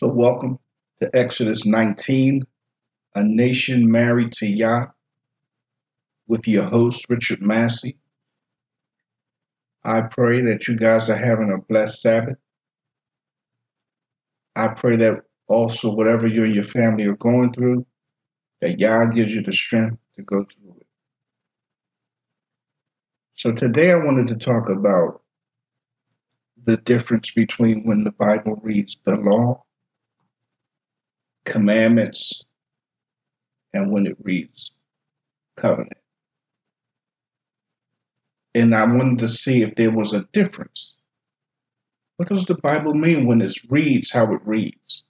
So, welcome to Exodus 19, a nation married to Yah, with your host, Richard Massey. I pray that you guys are having a blessed Sabbath. I pray that also, whatever you and your family are going through, that Yah gives you the strength to go through it. So, today I wanted to talk about the difference between when the Bible reads the law commandments and when it reads covenant. And I wanted to see if there was a difference. What does the Bible mean when it reads how it reads?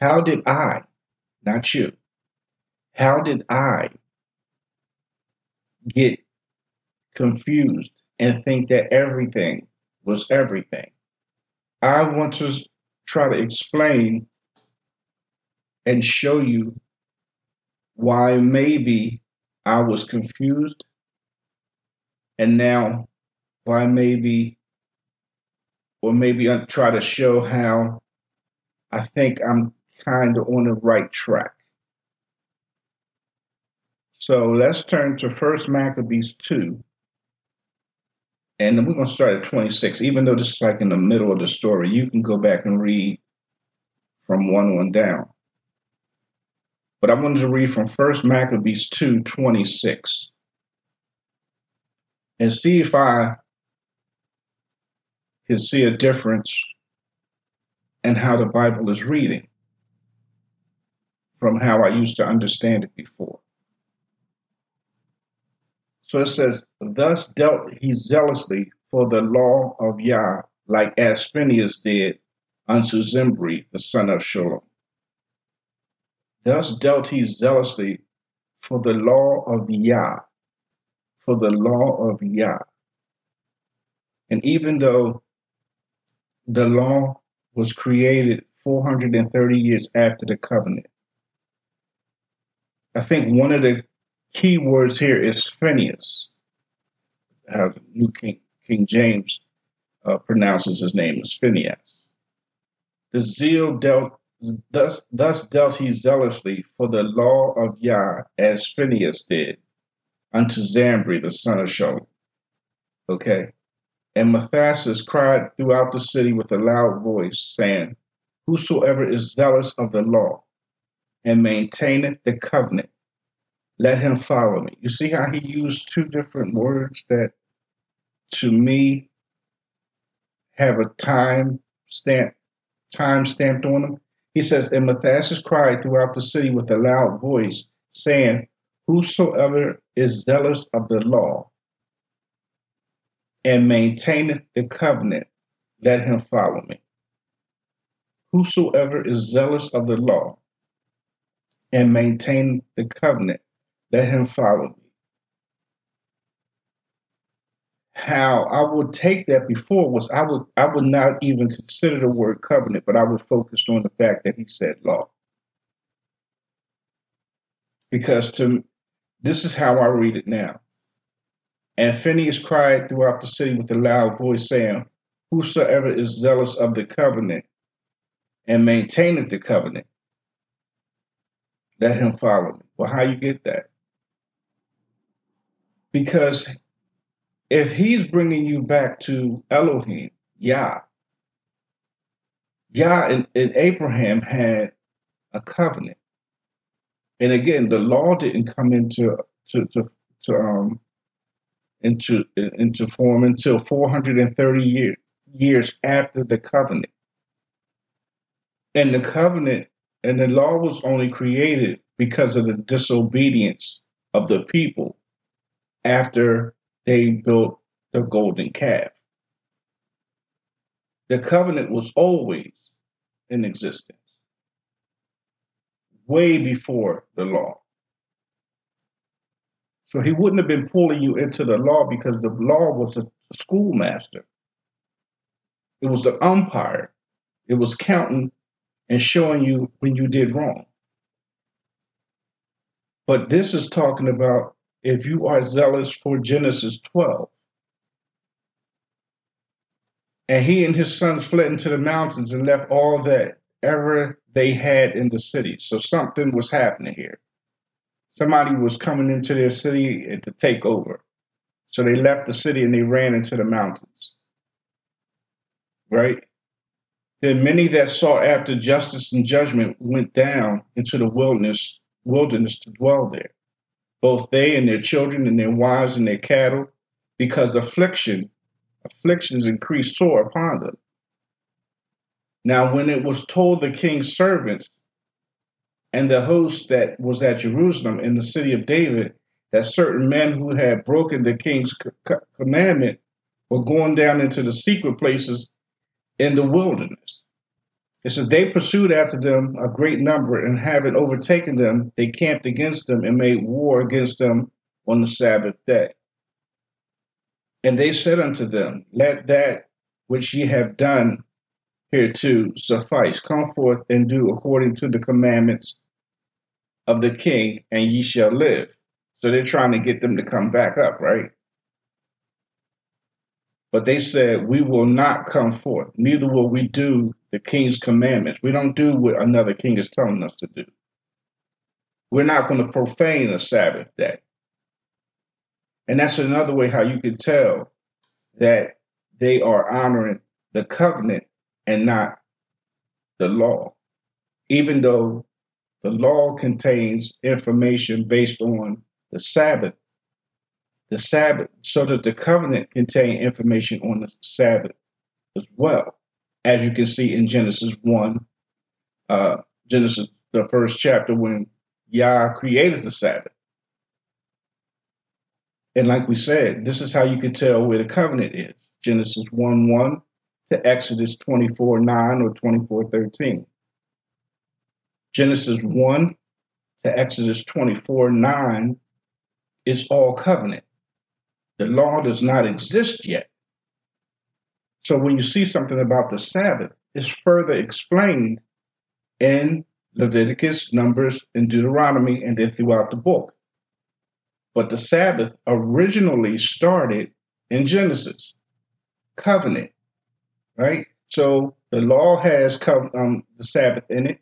How did I, not you, how did I get confused and think that everything was everything? I want to try to explain and show you why maybe I was confused and now why maybe or maybe I try to show how I think I'm kind of on the right track. So let's turn to First Maccabees 2. And we're going to start at 26. Even though this is like in the middle of the story, you can go back and read from 1 on down. But I wanted to read from First Maccabees 2 26 and see if I can see a difference in how the Bible is reading from how I used to understand it before. So it says, Thus dealt he zealously for the law of Yah, like as Phinehas did unto Zimri, the son of Shalom. Thus dealt he zealously for the law of Yah, for the law of Yah. And even though the law was created 430 years after the covenant, I think one of the key words here is Phineas, how New King, King James uh, pronounces his name is Phineas. The zeal dealt Thus, thus dealt he zealously for the law of Yah, as Phineas did unto Zambri the son of Shalom. Okay. And Matthias cried throughout the city with a loud voice, saying, Whosoever is zealous of the law and maintaineth the covenant, let him follow me. You see how he used two different words that to me have a time stamp time stamped on them? He says, And Matthias cried throughout the city with a loud voice, saying, Whosoever is zealous of the law and maintaineth the covenant, let him follow me. Whosoever is zealous of the law and maintain the covenant, let him follow me. How I would take that before was I would I would not even consider the word covenant, but I would focus on the fact that he said law. Because to this is how I read it now. And Phineas cried throughout the city with a loud voice, saying, Whosoever is zealous of the covenant and maintaineth the covenant, let him follow me. Well, how you get that? Because if he's bringing you back to Elohim, Yah, Yah and, and Abraham had a covenant. And again, the law didn't come into to, to, to um into into form until 430 years years after the covenant. And the covenant and the law was only created because of the disobedience of the people after they built the golden calf. The covenant was always in existence, way before the law. So he wouldn't have been pulling you into the law because the law was a schoolmaster. It was the umpire. It was counting and showing you when you did wrong. But this is talking about if you are zealous for Genesis 12. And he and his sons fled into the mountains and left all that ever they had in the city. So something was happening here. Somebody was coming into their city to take over. So they left the city and they ran into the mountains. Right? Then many that sought after justice and judgment went down into the wilderness, wilderness to dwell there, both they and their children and their wives and their cattle, because affliction, afflictions increased sore upon them. Now, when it was told the king's servants and the host that was at Jerusalem in the city of David that certain men who had broken the king's commandment were going down into the secret places in the wilderness. It says they pursued after them a great number, and having overtaken them, they camped against them and made war against them on the Sabbath day. And they said unto them, Let that which ye have done hereto suffice. Come forth and do according to the commandments of the king, and ye shall live. So they're trying to get them to come back up, right? But they said, We will not come forth, neither will we do the king's commandments. We don't do what another king is telling us to do. We're not going to profane a Sabbath day. And that's another way how you can tell that they are honoring the covenant and not the law, even though the law contains information based on the Sabbath. The Sabbath, so that the covenant contain information on the Sabbath as well, as you can see in Genesis 1, uh, Genesis, the first chapter, when Yah created the Sabbath. And like we said, this is how you can tell where the covenant is. Genesis 1 1 to Exodus 24 9 or 24 13. Genesis 1 to Exodus 24 9 is all covenant. The law does not exist yet. So when you see something about the Sabbath, it's further explained in Leviticus, Numbers, and Deuteronomy, and then throughout the book. But the Sabbath originally started in Genesis, covenant right? So the law has um, the Sabbath in it,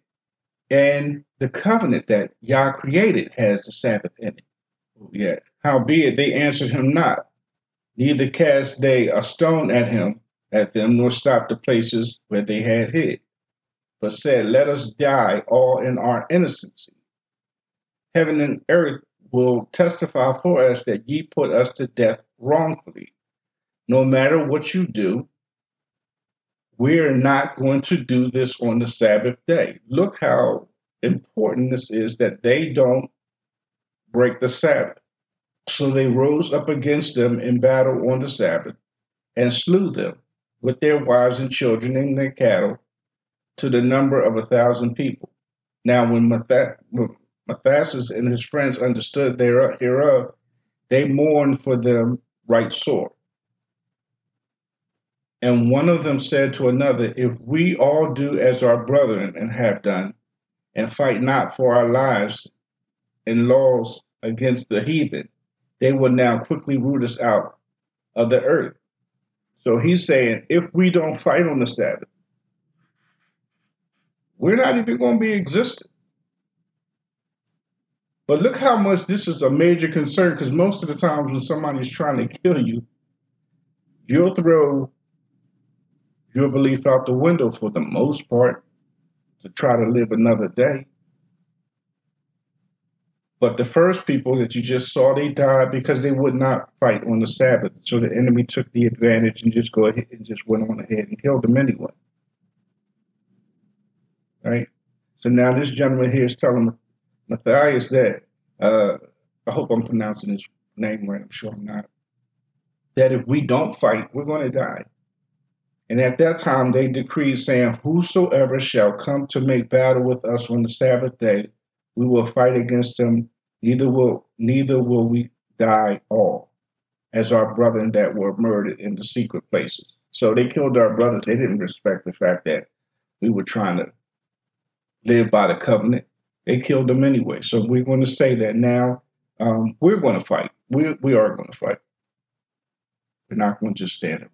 and the covenant that Yah created has the Sabbath in it. Yet, howbeit they answered him not, neither cast they a stone at him, at them, nor stop the places where they had hid, but said, Let us die all in our innocency. Heaven and earth will testify for us that ye put us to death wrongfully. No matter what you do, we're not going to do this on the Sabbath day. Look how important this is that they don't break the Sabbath. So they rose up against them in battle on the Sabbath and slew them with their wives and children and their cattle to the number of a thousand people. Now, when Matthias and his friends understood thereof, they mourned for them right sore. And one of them said to another, If we all do as our brethren and have done, and fight not for our lives and laws against the heathen, they will now quickly root us out of the earth. So he's saying, if we don't fight on the Sabbath, we're not even going to be existent. But look how much this is a major concern because most of the times when somebody's trying to kill you, you'll throw your belief out the window for the most part to try to live another day. But the first people that you just saw, they died because they would not fight on the Sabbath. So the enemy took the advantage and just go ahead and just went on ahead and killed them anyway. Right? So now this gentleman here is telling Matthias that, uh, I hope I'm pronouncing his name right, I'm sure I'm not, that if we don't fight, we're going to die. And at that time they decreed, saying, Whosoever shall come to make battle with us on the Sabbath day, we will fight against them, neither will neither will we die all, as our brethren that were murdered in the secret places. So they killed our brothers. They didn't respect the fact that we were trying to live by the covenant. They killed them anyway. So we're going to say that now um, we're going to fight. We, we are going to fight. We're not going to just stand around.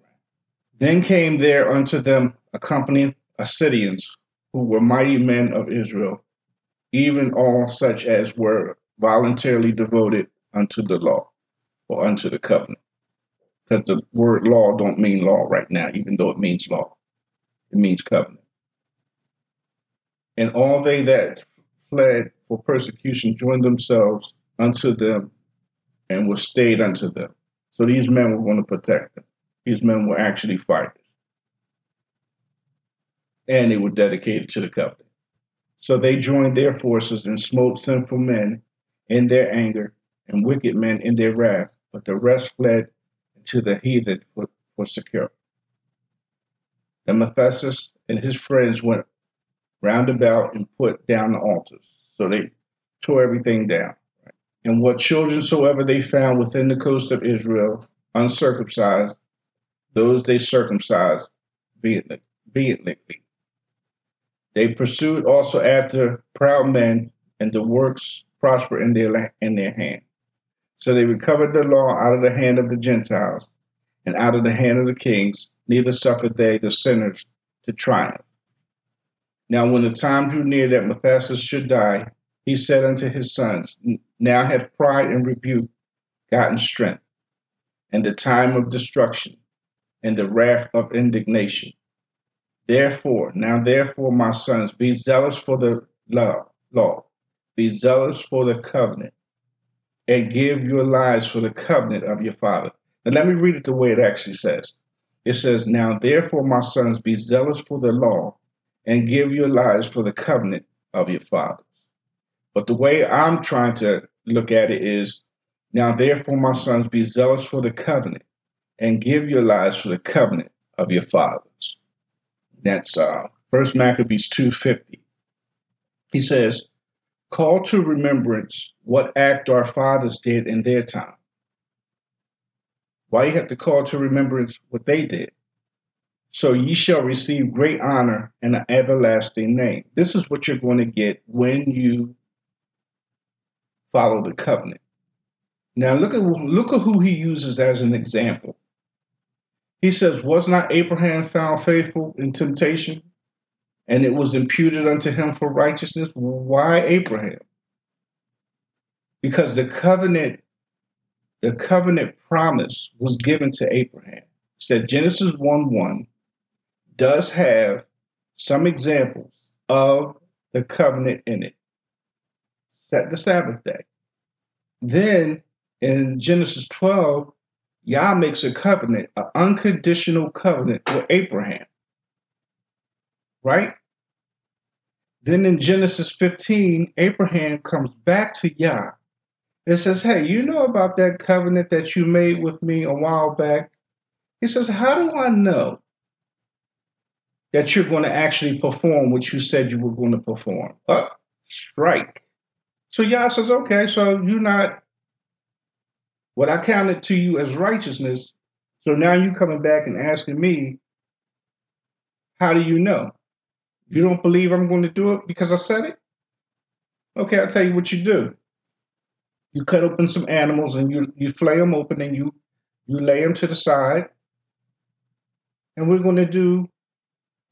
Then came there unto them a company of Assyrians, who were mighty men of Israel, even all such as were voluntarily devoted unto the law or unto the covenant. Because the word law don't mean law right now, even though it means law. It means covenant. And all they that fled for persecution joined themselves unto them and were stayed unto them. So these men were going to protect them. These men were actually fighters. And they were dedicated to the covenant. So they joined their forces and smote sinful men in their anger and wicked men in their wrath, but the rest fled to the heathen for, for secure. Then Methuselah and his friends went round about and put down the altars. So they tore everything down. And what children soever they found within the coast of Israel, uncircumcised, those they circumcised vehemently. They pursued also after proud men, and the works prosper in their in their hand. So they recovered the law out of the hand of the Gentiles and out of the hand of the kings, neither suffered they the sinners to triumph. Now, when the time drew near that Methuselah should die, he said unto his sons, Now hath pride and rebuke gotten strength, and the time of destruction, and the wrath of indignation. Therefore, now therefore, my sons, be zealous for the law, law, be zealous for the covenant and give your lives for the covenant of your father. And let me read it the way it actually says. It says, Now therefore, my sons, be zealous for the law and give your lives for the covenant of your fathers. But the way I'm trying to look at it is, Now therefore, my sons, be zealous for the covenant and give your lives for the covenant of your fathers. That's uh, First Maccabees 2.50. He says, Call to remembrance what act our fathers did in their time. Why you have to call to remembrance what they did? So ye shall receive great honor and an everlasting name. This is what you're going to get when you follow the covenant. Now look at look at who he uses as an example. He says, Was not Abraham found faithful in temptation? and it was imputed unto him for righteousness. Why Abraham? Because the covenant, the covenant promise was given to Abraham. said Genesis 1 1 does have some examples of the covenant in it. Set the Sabbath day. Then in Genesis 12, Yah makes a covenant, an unconditional covenant with Abraham right? Then in Genesis 15, Abraham comes back to Yah and says, Hey, you know about that covenant that you made with me a while back? He says, How do I know that you're going to actually perform what you said you were going to perform? Uh, strike. So Yah says, Okay, so you're not what I counted to you as righteousness. So now you coming back and asking me, How do you know? You don't believe I'm going to do it because I said it? Okay, I'll tell you what you do. You cut open some animals and you, you flay them open and you, you lay them to the side. And we're going to do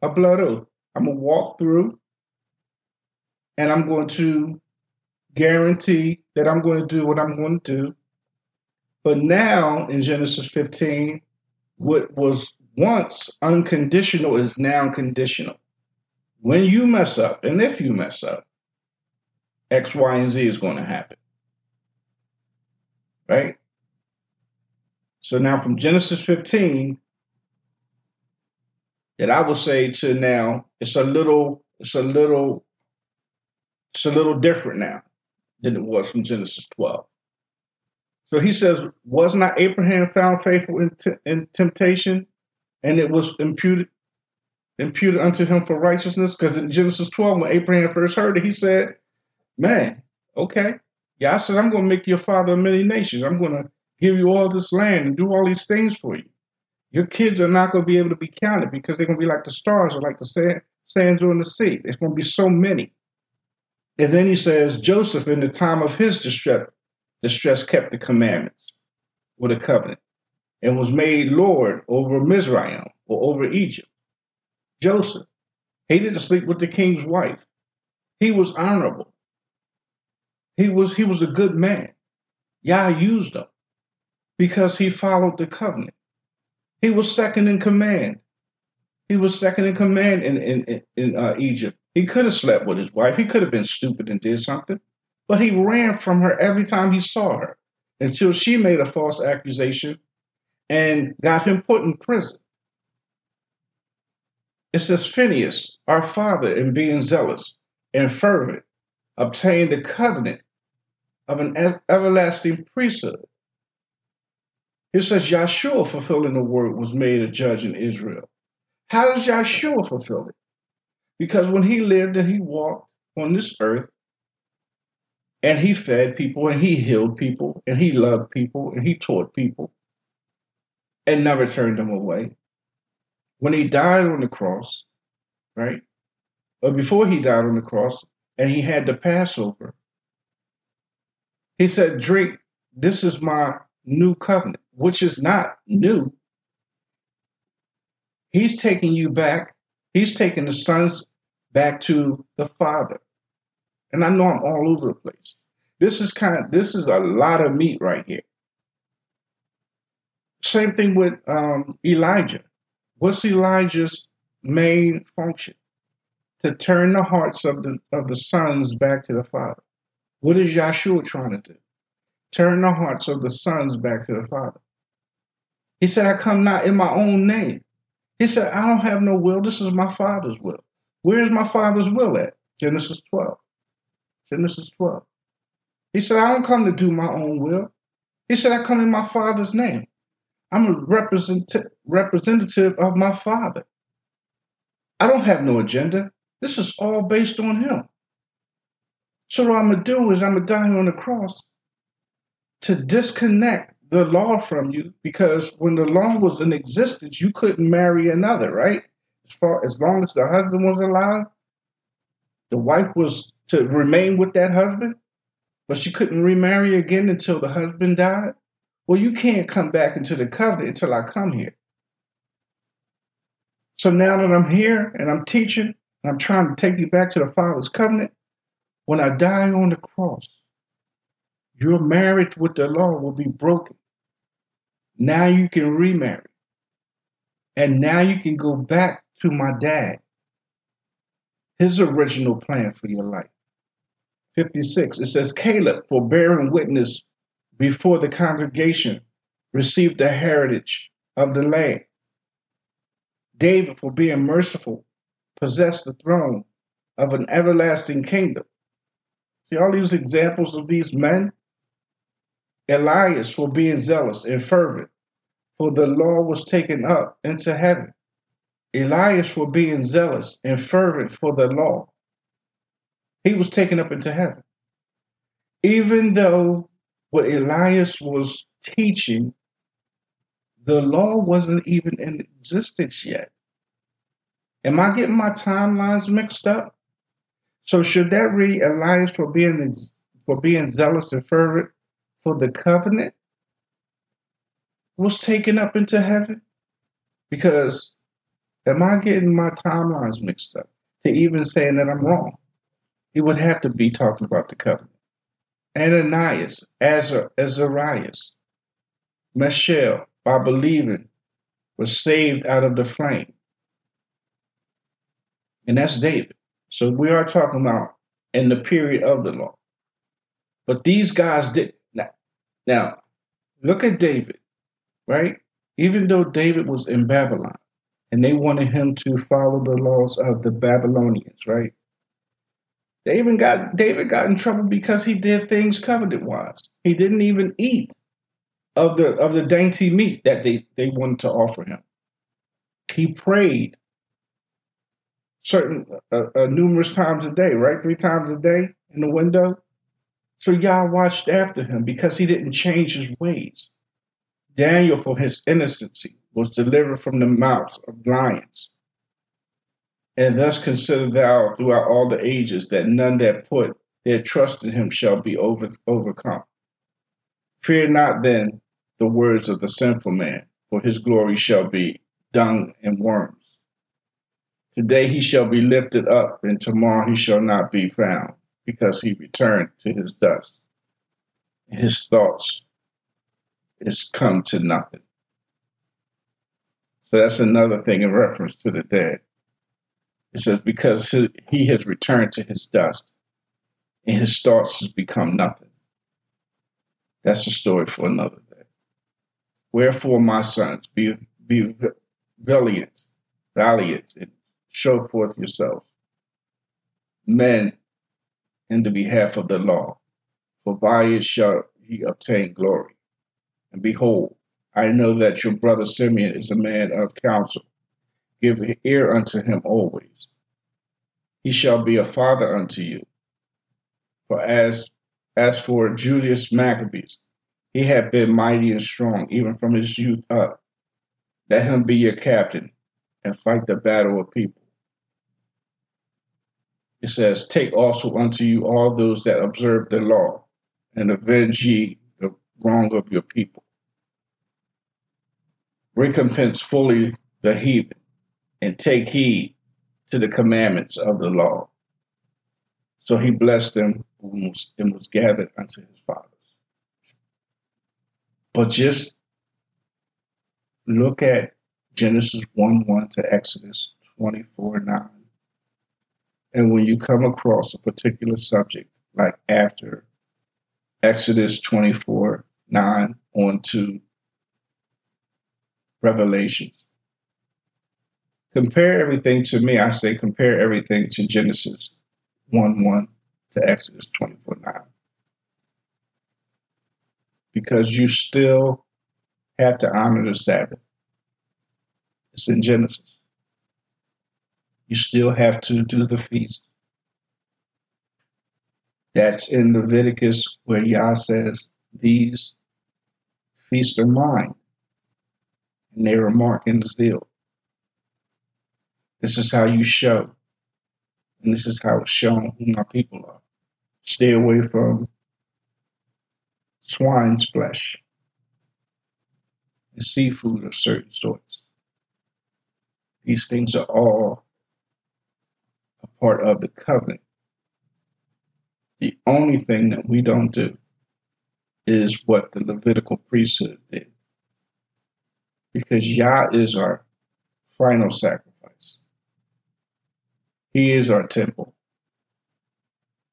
a blood oath. I'm going to walk through and I'm going to guarantee that I'm going to do what I'm going to do. But now in Genesis 15, what was once unconditional is now conditional when you mess up, and if you mess up, X, Y, and Z is going to happen. Right? So now from Genesis 15, that I will say to now, it's a little, it's a little, it's a little different now than it was from Genesis 12. So he says, Was not Abraham found faithful in, t- in temptation and it was imputed imputed unto him for righteousness? Because in Genesis 12, when Abraham first heard it, he said, Man, okay. Yeah, I said, I'm going to make your father of many nations. I'm going to give you all this land and do all these things for you. Your kids are not going to be able to be counted because they're going to be like the stars or like the sand, sands on the sea. There's going to be so many. And then he says, Joseph, in the time of his distress, distress kept the commandments with a covenant and was made Lord over Mizraim or over Egypt. Joseph. He didn't sleep with the king's wife. He was honorable. He was he was a good man. Yah used him because he followed the covenant. He was second in command. He was second in command in in in uh, Egypt. He could have slept with his wife. He could have been stupid and did something, but he ran from her every time he saw her until she made a false accusation and got him put in prison. It says Phineas, our father, in being zealous and fervent, obtained the covenant of an everlasting priesthood. It says Yahshua, fulfilling the word, was made a judge in Israel. How does Yahshua fulfill it? Because when he lived and he walked on this earth, and he fed people, and he healed people, and he loved people, and he taught people, and never turned them away. When he died on the cross, right? But before he died on the cross, and he had the Passover, he said, Drink, this is my new covenant, which is not new. He's taking you back. He's taking the sons back to the Father. And I know I'm all over the place. This is kind of this is a lot of meat right here. Same thing with um, Elijah. What's Elijah's main function? To turn the hearts of the of the sons back to the Father. What is Yahshua trying to do? Turn the hearts of the sons back to the Father. He said, I come not in my own name. He said, I don't have no will. This is my Father's will. Where is my Father's will at? Genesis 12. Genesis 12. He said, I don't come to do my own will. He said, I come in my Father's name. I'm a represent- representative of my Father. I don't have no agenda. This is all based on Him. So what I'm gonna do is I'm gonna die on the cross to disconnect the law from you because when the law was in existence, you couldn't marry another, right? As far as long as the husband was alive, the wife was to remain with that husband, but she couldn't remarry again until the husband died. Well, you can't come back into the covenant until I come here. So now that I'm here and I'm teaching, and I'm trying to take you back to the Father's covenant, when I die on the cross, your marriage with the law will be broken. Now you can remarry. And now you can go back to my dad, his original plan for your life. 56, it says, Caleb, for bearing witness before the congregation, received the heritage of the land. David, for being merciful, possessed the throne of an everlasting kingdom. See all these examples of these men? Elias for being zealous and fervent, for the law was taken up into heaven. Elias for being zealous and fervent for the law. He was taken up into heaven. Even though what Elias was teaching, the law wasn't even in existence yet. Am I getting my timelines mixed up? So should that read Elias for being for being zealous and fervent for the covenant was taken up into heaven? Because am I getting my timelines mixed up to even saying that I'm wrong? He would have to be talking about the covenant. Ananias, Azar, Azarias, Misael, by believing, was saved out of the flame. And that's David. So we are talking about in the period of the law. But these guys did now, now look at David, right? Even though David was in Babylon and they wanted him to follow the laws of the Babylonians, right? They even got David got in trouble because he did things covenant wise. He didn't even eat of the of the dainty meat that they, they wanted to offer him. He prayed certain uh, uh, numerous times a day, right? Three times a day in the window. So Yah watched after him because he didn't change his ways. Daniel, for his innocency, was delivered from the mouths of lions. And thus consider thou throughout all the ages that none that put their trust in him shall be over, overcome. Fear not then the words of the sinful man, for his glory shall be dung and worms. Today he shall be lifted up, and tomorrow he shall not be found, because he returned to his dust. His thoughts is come to nothing. So that's another thing in reference to the dead. It says, because he has returned to his dust, and his thoughts has become nothing. That's a story for another day. Wherefore, my sons, be, be valiant, valiant, and show forth yourselves. Men in the behalf of the law, for by it shall he obtain glory. And behold, I know that your brother Simeon is a man of counsel. Give ear unto him always. He shall be a father unto you. For as as for Julius Maccabees, he had been mighty and strong, even from his youth up. Let him be your captain and fight the battle of people. It says, Take also unto you all those that observe the law, and avenge ye the wrong of your people. Recompense fully the heathen, and take heed to the commandments of the law. So he blessed them and was gathered unto his fathers. But just look at Genesis 1 1 to Exodus 24 9. And when you come across a particular subject, like after Exodus 24 9 on to Revelations, compare everything to me. I say compare everything to Genesis 1 1 to Exodus 24 9. Because you still have to honor the Sabbath. It's in Genesis. You still have to do the feast. That's in Leviticus where Yah says, These feasts are mine. And they remark in the zeal. This is how you show. And this is how it's shown who my people are. Stay away from swine's flesh and seafood of certain sorts. These things are all a part of the covenant. The only thing that we don't do is what the Levitical priesthood did. Because Yah is our final sacrifice. He is our temple.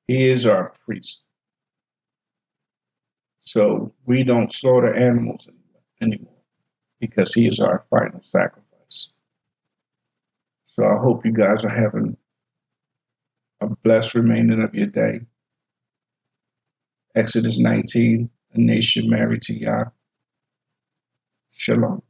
He is our priest. So we don't slaughter animals anymore because he is our final sacrifice. So I hope you guys are having a blessed remaining of your day. Exodus 19, a nation married to Yah. Shalom.